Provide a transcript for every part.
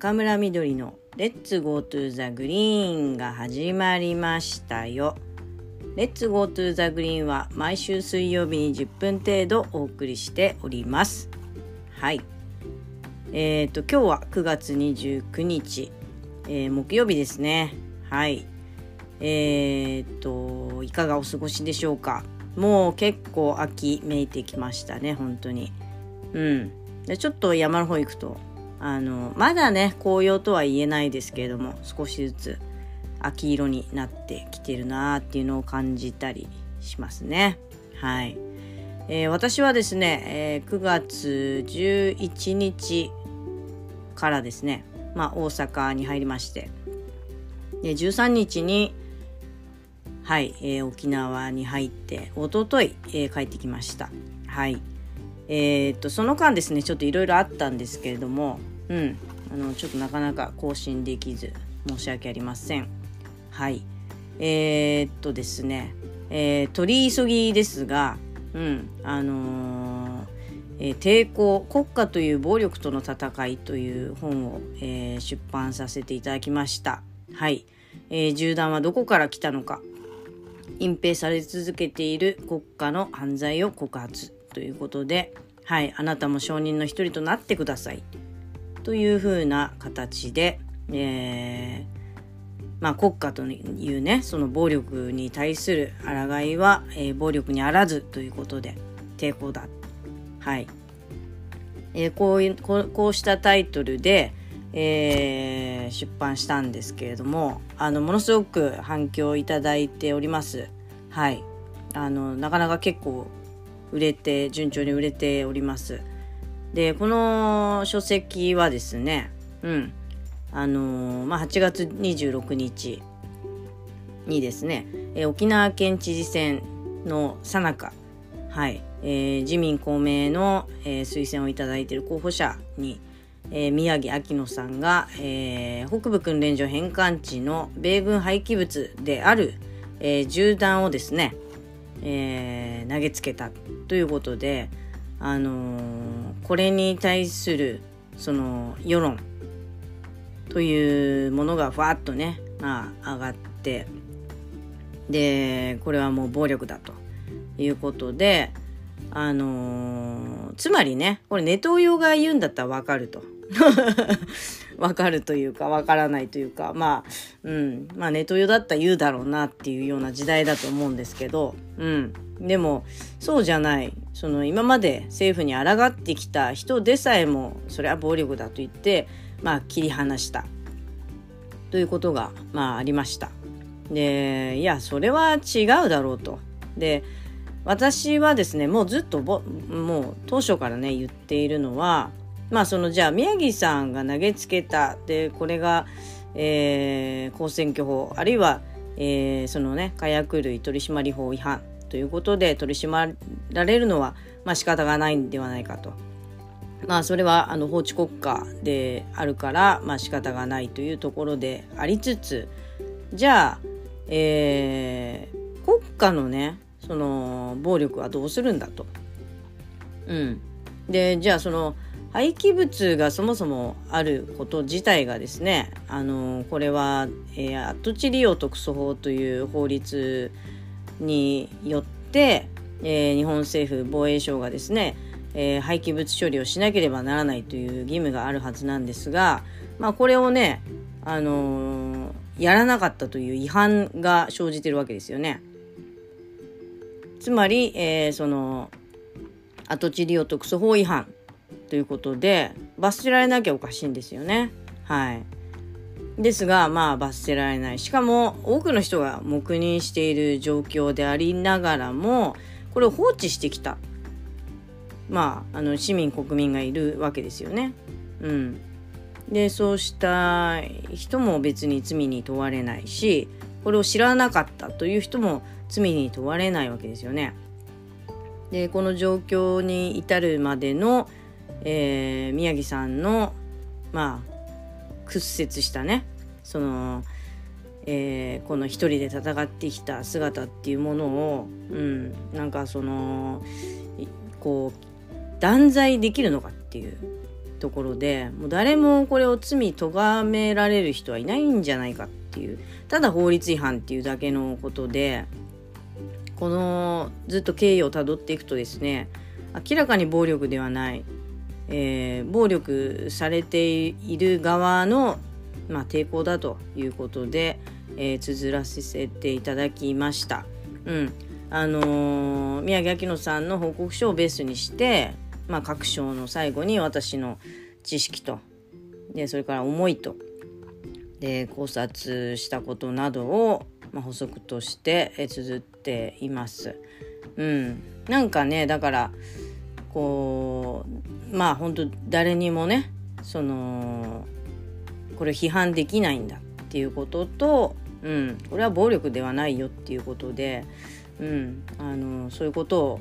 中村みどりの Let's go to the green が始まりましたよ。 Let's go to the green は毎週水曜日に10分程度お送りしております。はい。えっ、ー、と、今日は9月29日、えー、木曜日ですね。はい。えっ、ー、と、いかがお過ごしでしょうか。もう結構秋めいてきましたね、本当に。うん。でちょっと山の方行くとあのまだね紅葉とは言えないですけれども少しずつ秋色になってきてるなーっていうのを感じたりしますね。はい。えー、私はですね、えー、9月11日からですね、まあ、大阪に入りましてで13日にはい、えー、沖縄に入っておととい、え帰ってきました。はい。えー、っとその間ですねちょっといろいろあったんですけれどもうん。あのちょっとなかなか更新できず申し訳ありません。はい。えー、っとですね、えー、取り急ぎですがうん。あのえー、抵抗国家という暴力との戦いという本を、えー、出版させていただきました。はい、えー、銃弾はどこから来たのか隠蔽され続けている国家の犯罪を告発ということで、はい、あなたも証人の一人となってくださいというふうな形で、えー、まあ、国家というねその暴力に対する抗いは、えー、暴力にあらずということで抵抗だ。はい、えー、こういうこうしたタイトルで、えー、出版したんですけれどもあのものすごく反響いただいております。はいあのなかなか結構売れて順調に売れております。でこの書籍はですねうんあのー、まあ、8月26日にですね、えー、沖縄県知事選のさなか、はいえー、自民公明の、えー、推薦をいただいている候補者に、えー、宮城秋乃さんが、えー、北部訓練所返還地の米軍廃棄物である、えー、銃弾をですね、えー、投げつけたということで、あのー、これに対するその世論というものがふわっとね、まあ、上がってでこれはもう暴力だということであのー、つまりねこれネトウヨが言うんだったらわかると。わかるというかわからないというかまあうんまあネトウヨだったら言うだろうなっていうような時代だと思うんですけどうんでもそうじゃないその今まで政府に抗ってきた人でさえもそれは暴力だと言ってまあ切り離したということがまあありました。でいやそれは違うだろうと。で私はですねもうずっともう当初からね言っているのはまあそのじゃあ宮城さんが投げつけたでこれが、えー、公選挙法あるいは、えー、そのね火薬類取締法違反ということで取り締まられるのは、まあ、仕方がないんではないかと。まあそれはあの法治国家であるから、まあ、仕方がないというところでありつつじゃあ、えー、国家のねその暴力はどうするんだと。うん、でじゃあその廃棄物がそもそもあること自体がですねあのこれは、えー、跡地利用特措法という法律によって、えー、日本政府防衛省がですね、えー、廃棄物処理をしなければならないという義務があるはずなんですが、まあ、これをね、あの、やらなかったという違反が生じてるわけですよね。つまり、え、その跡地利用特措法違反ということで罰せられなきゃおかしいんですよね。はい。ですが、まあ、罰せられない。しかも、多くの人が黙認している状況でありながらも、これを放置してきた。まあ、あの、市民、国民がいるわけですよね。うん。で、そうした人も別に罪に問われないし、これを知らなかったという人も罪に問われないわけですよね。で、この状況に至るまでの、えー、宮城さんの、まあ、屈折したねその、えー、この一人で戦ってきた姿っていうものを、うん、なんかそのこう断罪できるのかっていうところでもう誰もこれを罪咎められる人はいないんじゃないかっていうただ法律違反っていうだけのことでこのずっと経緯をたどっていくとですね明らかに暴力ではない、えー、暴力されている側の、まあ、抵抗だということで、えー、綴らせていただきました。うんあのー、宮城明乃さんの報告書をベースにして、まあ、各章の最後に私の知識とでそれから思いとで考察したことなどを、まあ、補足として綴っています。うん、なんかねだからこうまあ本当誰にもねそのこれ批判できないんだっていうことと、うん、これは暴力ではないよっていうことで、うん、あのそういうことを、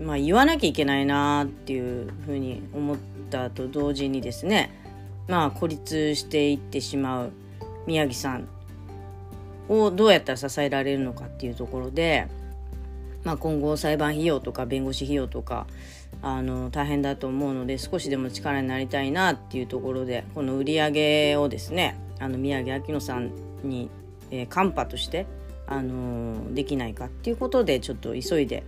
まあ、言わなきゃいけないなっていうふうに思ったと同時にですねまあ孤立していってしまう宮城さんをどうやったら支えられるのかっていうところで、まあ、今後裁判費用とか弁護士費用とかあの大変だと思うので少しでも力になりたいなっていうところでこの売り上げをですねあの宮城明乃さんに、えー、カンパとしてあのできないかっていうことでちょっと急いで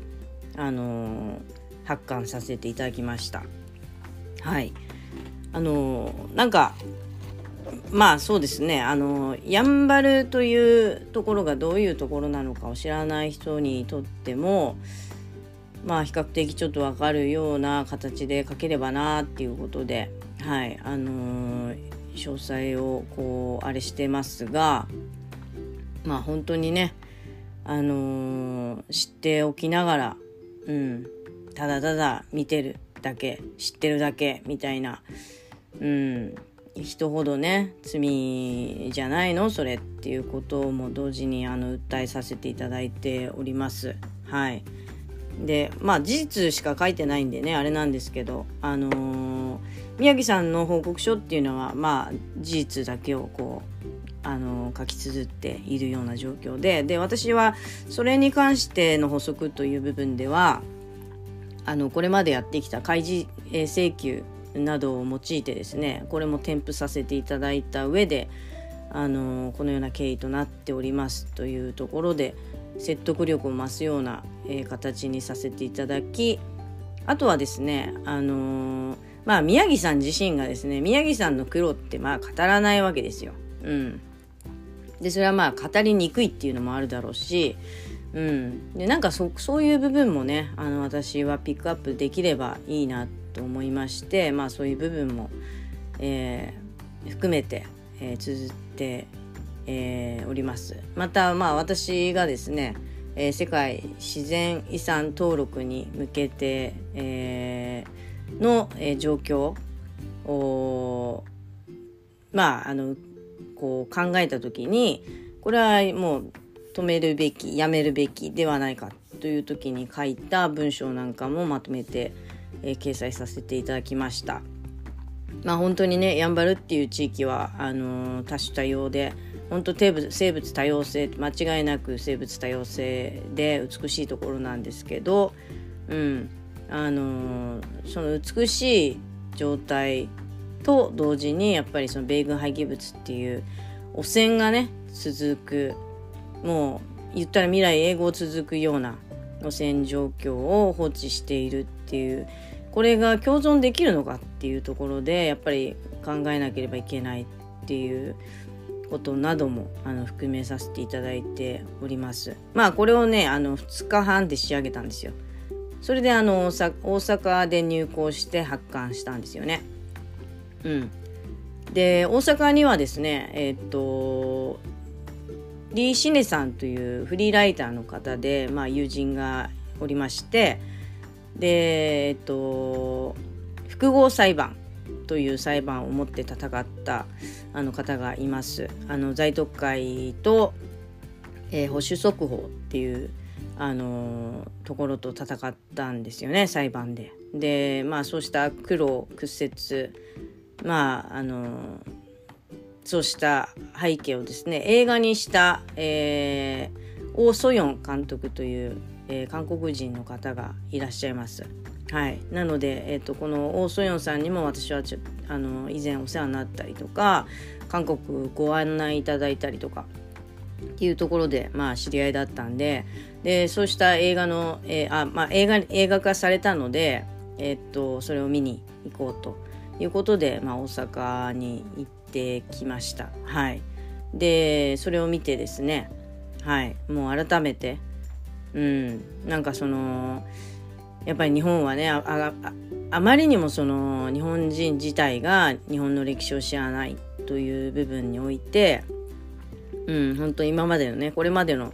あの発刊させていただきました。はいあのなんかまあそうですねあのやんばるというところがどういうところなのかを知らない人にとってもまあ比較的ちょっと分かるような形で書ければなっていうことではいあの詳細をこうあれしてますがまあ本当にねあのー、知っておきながらうんただただ見てるだけ知ってるだけみたいなうん人ほどね罪じゃないの？それっていうことも同時にあの訴えさせていただいております。はい。でまあ事実しか書いてないんでねあれなんですけどあのー、宮城さんの報告書っていうのはまあ事実だけをこうあの書き綴っているような状況でで私はそれに関しての補足という部分ではあのこれまでやってきた開示請求などを用いてですねこれも添付させていただいた上であのこのような経緯となっておりますというところで説得力を増すような、えー、形にさせていただきあとはですねあのー、まあ宮城さん自身がですね宮城さんの苦労ってまあ語らないわけですよ。うん、でそれはまあ語りにくいっていうのもあるだろうし、うん、でなんかそそういう部分もねあの私はピックアップできればいいなと思いましてまあそういう部分も、えー、含めて、えー、綴って、えー、おります。またまあ私がですね、えー、世界自然遺産登録に向けて、えー、の、えー、状況をまああのこう考えた時にこれはもう止めるべきやめるべきではないかという時に書いた文章なんかもまとめて、えー、掲載させていただきました。まあ本当にねやんばるっていう地域はあのー、多種多様で本当生物多様性間違いなく生物多様性で美しいところなんですけど、うん。あのー、その美しい状態と同時にやっぱりその米軍廃棄物っていう汚染がね続くもう言ったら未来永劫続くような汚染状況を放置しているっていうこれが共存できるのかっていうところでやっぱり考えなければいけないっていうことなどもあの含めさせていただいております。まあこれをねあの2日半で仕上げたんですよ。それであの大阪で入校して発刊したんですよね。うん、で大阪にはですねえー、っとリー・シネさんというフリーライターの方で、まあ、友人がおりましてでえっと複合裁判という裁判を持って戦ったあの方がいます。あの在特会と、えー、保守速報っていうあのところと戦ったんですよね裁判で。でまあそうした苦労屈折まああのそうした背景をですね映画にした、えー、オー・ソヨン監督という、えー、韓国人の方がいらっしゃいます。はい、なので、えーと、このオーソヨンさんにも私はちょあの以前お世話になったりとか韓国ご案内いただいたりとかっていうところで、まあ、知り合いだったんででそうした映画の、えーあまあ、映画映画化されたので、えー、っとそれを見に行こうということで、まあ、大阪に行ってきました。はい、でそれを見てですね、はい、もう改めて、うん、なんかそのやっぱり日本はねあまりにもその日本人自体が日本の歴史を知らないという部分において、うん、本当今までのねこれまでの、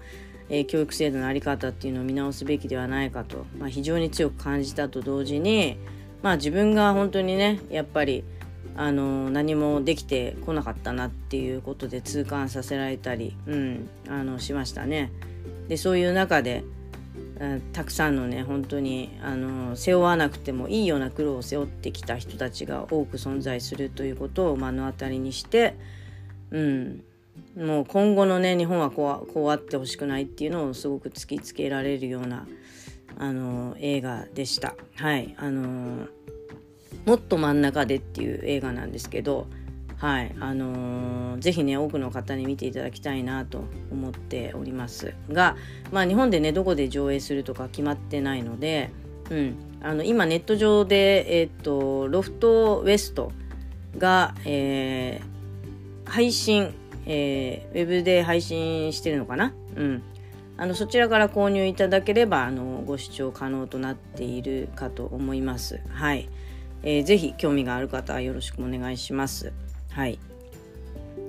えー、教育制度の在り方っていうのを見直すべきではないかと、まあ、非常に強く感じたと同時に、まあ、自分が本当にねやっぱりあの何もできてこなかったなっていうことで痛感させられたり、うん、あのしましたね。でそういう中でたくさんのね本当にあの背負わなくてもいいような苦労を背負ってきた人たちが多く存在するということを目の当たりにして、うん、もう今後のね日本はこうこうあってほしくないっていうのをすごく突きつけられるようなあの映画でした。はいあのもっと真ん中でっていう映画なんですけどはいあのー、ぜひね多くの方に見ていただきたいなと思っておりますがまあ日本でねどこで上映するとか決まってないので、うん、あの今ネット上でえっ、とロフトウエストが、えー、配信、えー、ウェブで配信してるのかな？うんあのそちらから購入いただければあのご視聴可能となっているかと思います。はい、えー、ぜひ興味がある方はよろしくお願いします。はい。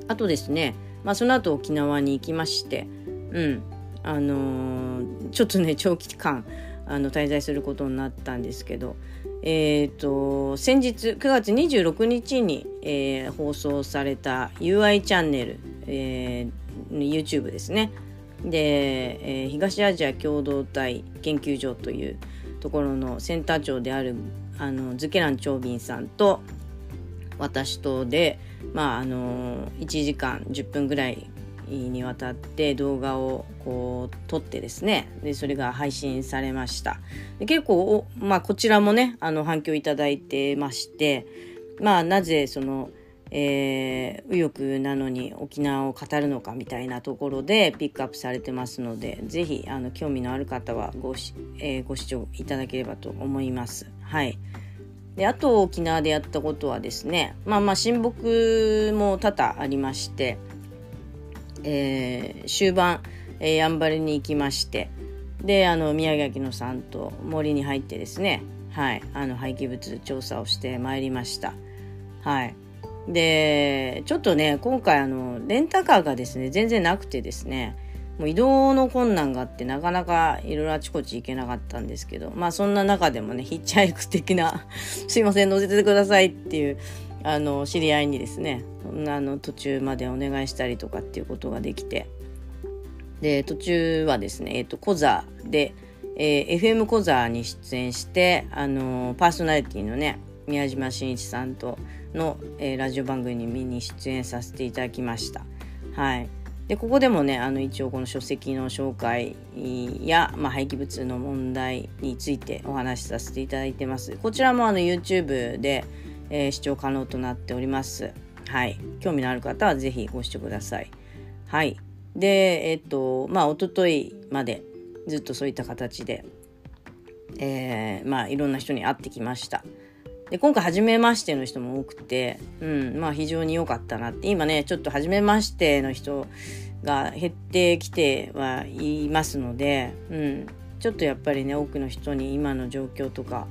あとですね、まあ、その後沖縄に行きまして、うん、あのー、ちょっとね、長期間、あの滞在することになったんですけど、えーと、先日9月26日に、えー、放送された UI チャンネル、えー、YouTube ですねで、えー、東アジア共同体研究所というところのセンター長であるあのズケラン・チョービンさんと私とで、まあ、あの1時間10分ぐらいにわたって動画をこう撮ってですね。でそれが配信されました。で結構、まあ、こちらもねあの反響いただいてましてまあなぜその、えー、右翼なのに沖縄を語るのかみたいなところでピックアップされてますので是非あの興味のある方はごし、えー、ご視聴いただければと思います。はい。であと沖縄でやったことはですねまあまあ親睦も多々ありまして、えー、終盤、えー、やんばるに行きましてであの宮崎のさんと森に入ってですねはいあの廃棄物調査をしてまいりました。はい。でちょっとね今回あのレンタカーがですね全然なくてですねもう移動の困難があってなかなかいろいろあちこち行けなかったんですけどまあそんな中でもねヒッチハイク的な すいません乗せてくださいっていうあの知り合いにですねあの途中までお願いしたりとかっていうことができてで途中はですね、えーと、コザで、えー、FM コザに出演してあのパーソナリティのね宮島真一さんとの、えー、ラジオ番組に見に出演させていただきました。はいでここでもねあの一応この書籍の紹介や、まあ、廃棄物の問題についてお話しさせていただいてます。こちらもあの YouTube で、えー、視聴可能となっております。はい。興味のある方は是非ご視聴ください。はい。でえっ、とまあ一昨日までずっとそういった形でえー、まあいろんな人に会ってきました。で今回初めましての人も多くて、うん、まあ非常に良かったなって今ねちょっと初めましての人が減ってきてはいますので、うん、ちょっとやっぱりね多くの人に今の状況とか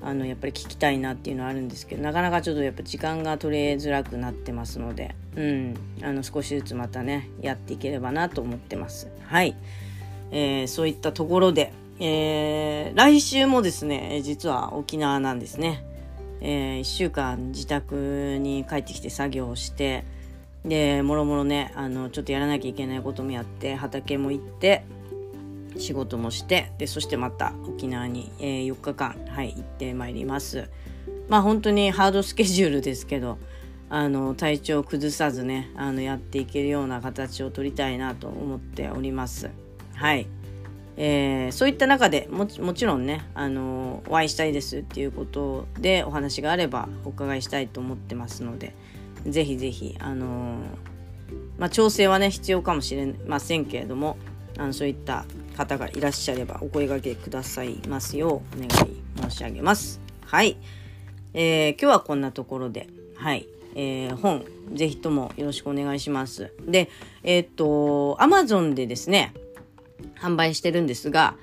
あのやっぱり聞きたいなっていうのはあるんですけどなかなかちょっとやっぱ時間が取れづらくなってますので、うん、あの少しずつまたねやっていければなと思ってます。はい、えー、そういったところで、えー、来週もですね実は沖縄なんですね。えー、1週間自宅に帰ってきて作業をしてでもろもろねあのちょっとやらなきゃいけないこともやって畑も行って仕事もしてでそしてまた沖縄に、えー、4日間、はい、行ってまいります。まあ本当にハードスケジュールですけどあの体調を崩さずねあのやっていけるような形を取りたいなと思っております。はい。えー、そういった中でもちろんね、あのお会いしたいですっていうことでお話があればお伺いしたいと思ってますのでぜひぜひ、あのまあ、調整はね必要かもしれませんけれどもあのそういった方がいらっしゃればお声掛けくださいますようお願い申し上げます。はい、えー、今日はこんなところで、はい、えー、本ぜひともよろしくお願いします。で、えー、っと Amazon でですね販売してるんですが、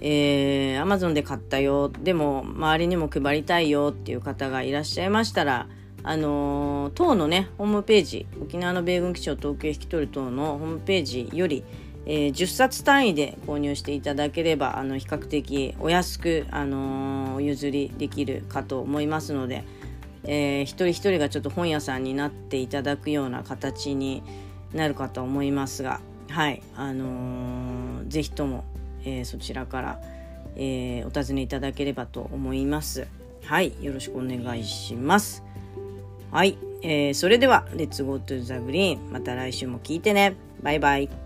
えー、Amazon で買ったよ。でも周りにも配りたいよっていう方がいらっしゃいましたらあのー、党のねホームページ沖縄の米軍基地を東京引き取る党のホームページよりえー、10冊単位で購入していただければあの比較的お安く、あのー、お譲りできるかと思いますので、えー、一人一人がちょっと本屋さんになっていただくような形になるかと思いますがはいあのー、ぜひとも、えー、そちらから、えー、お尋ねいただければと思います。はいよろしくお願いします。はい、えー、それでは「Let's Go to the Green」また来週も聞いてね。バイバイ。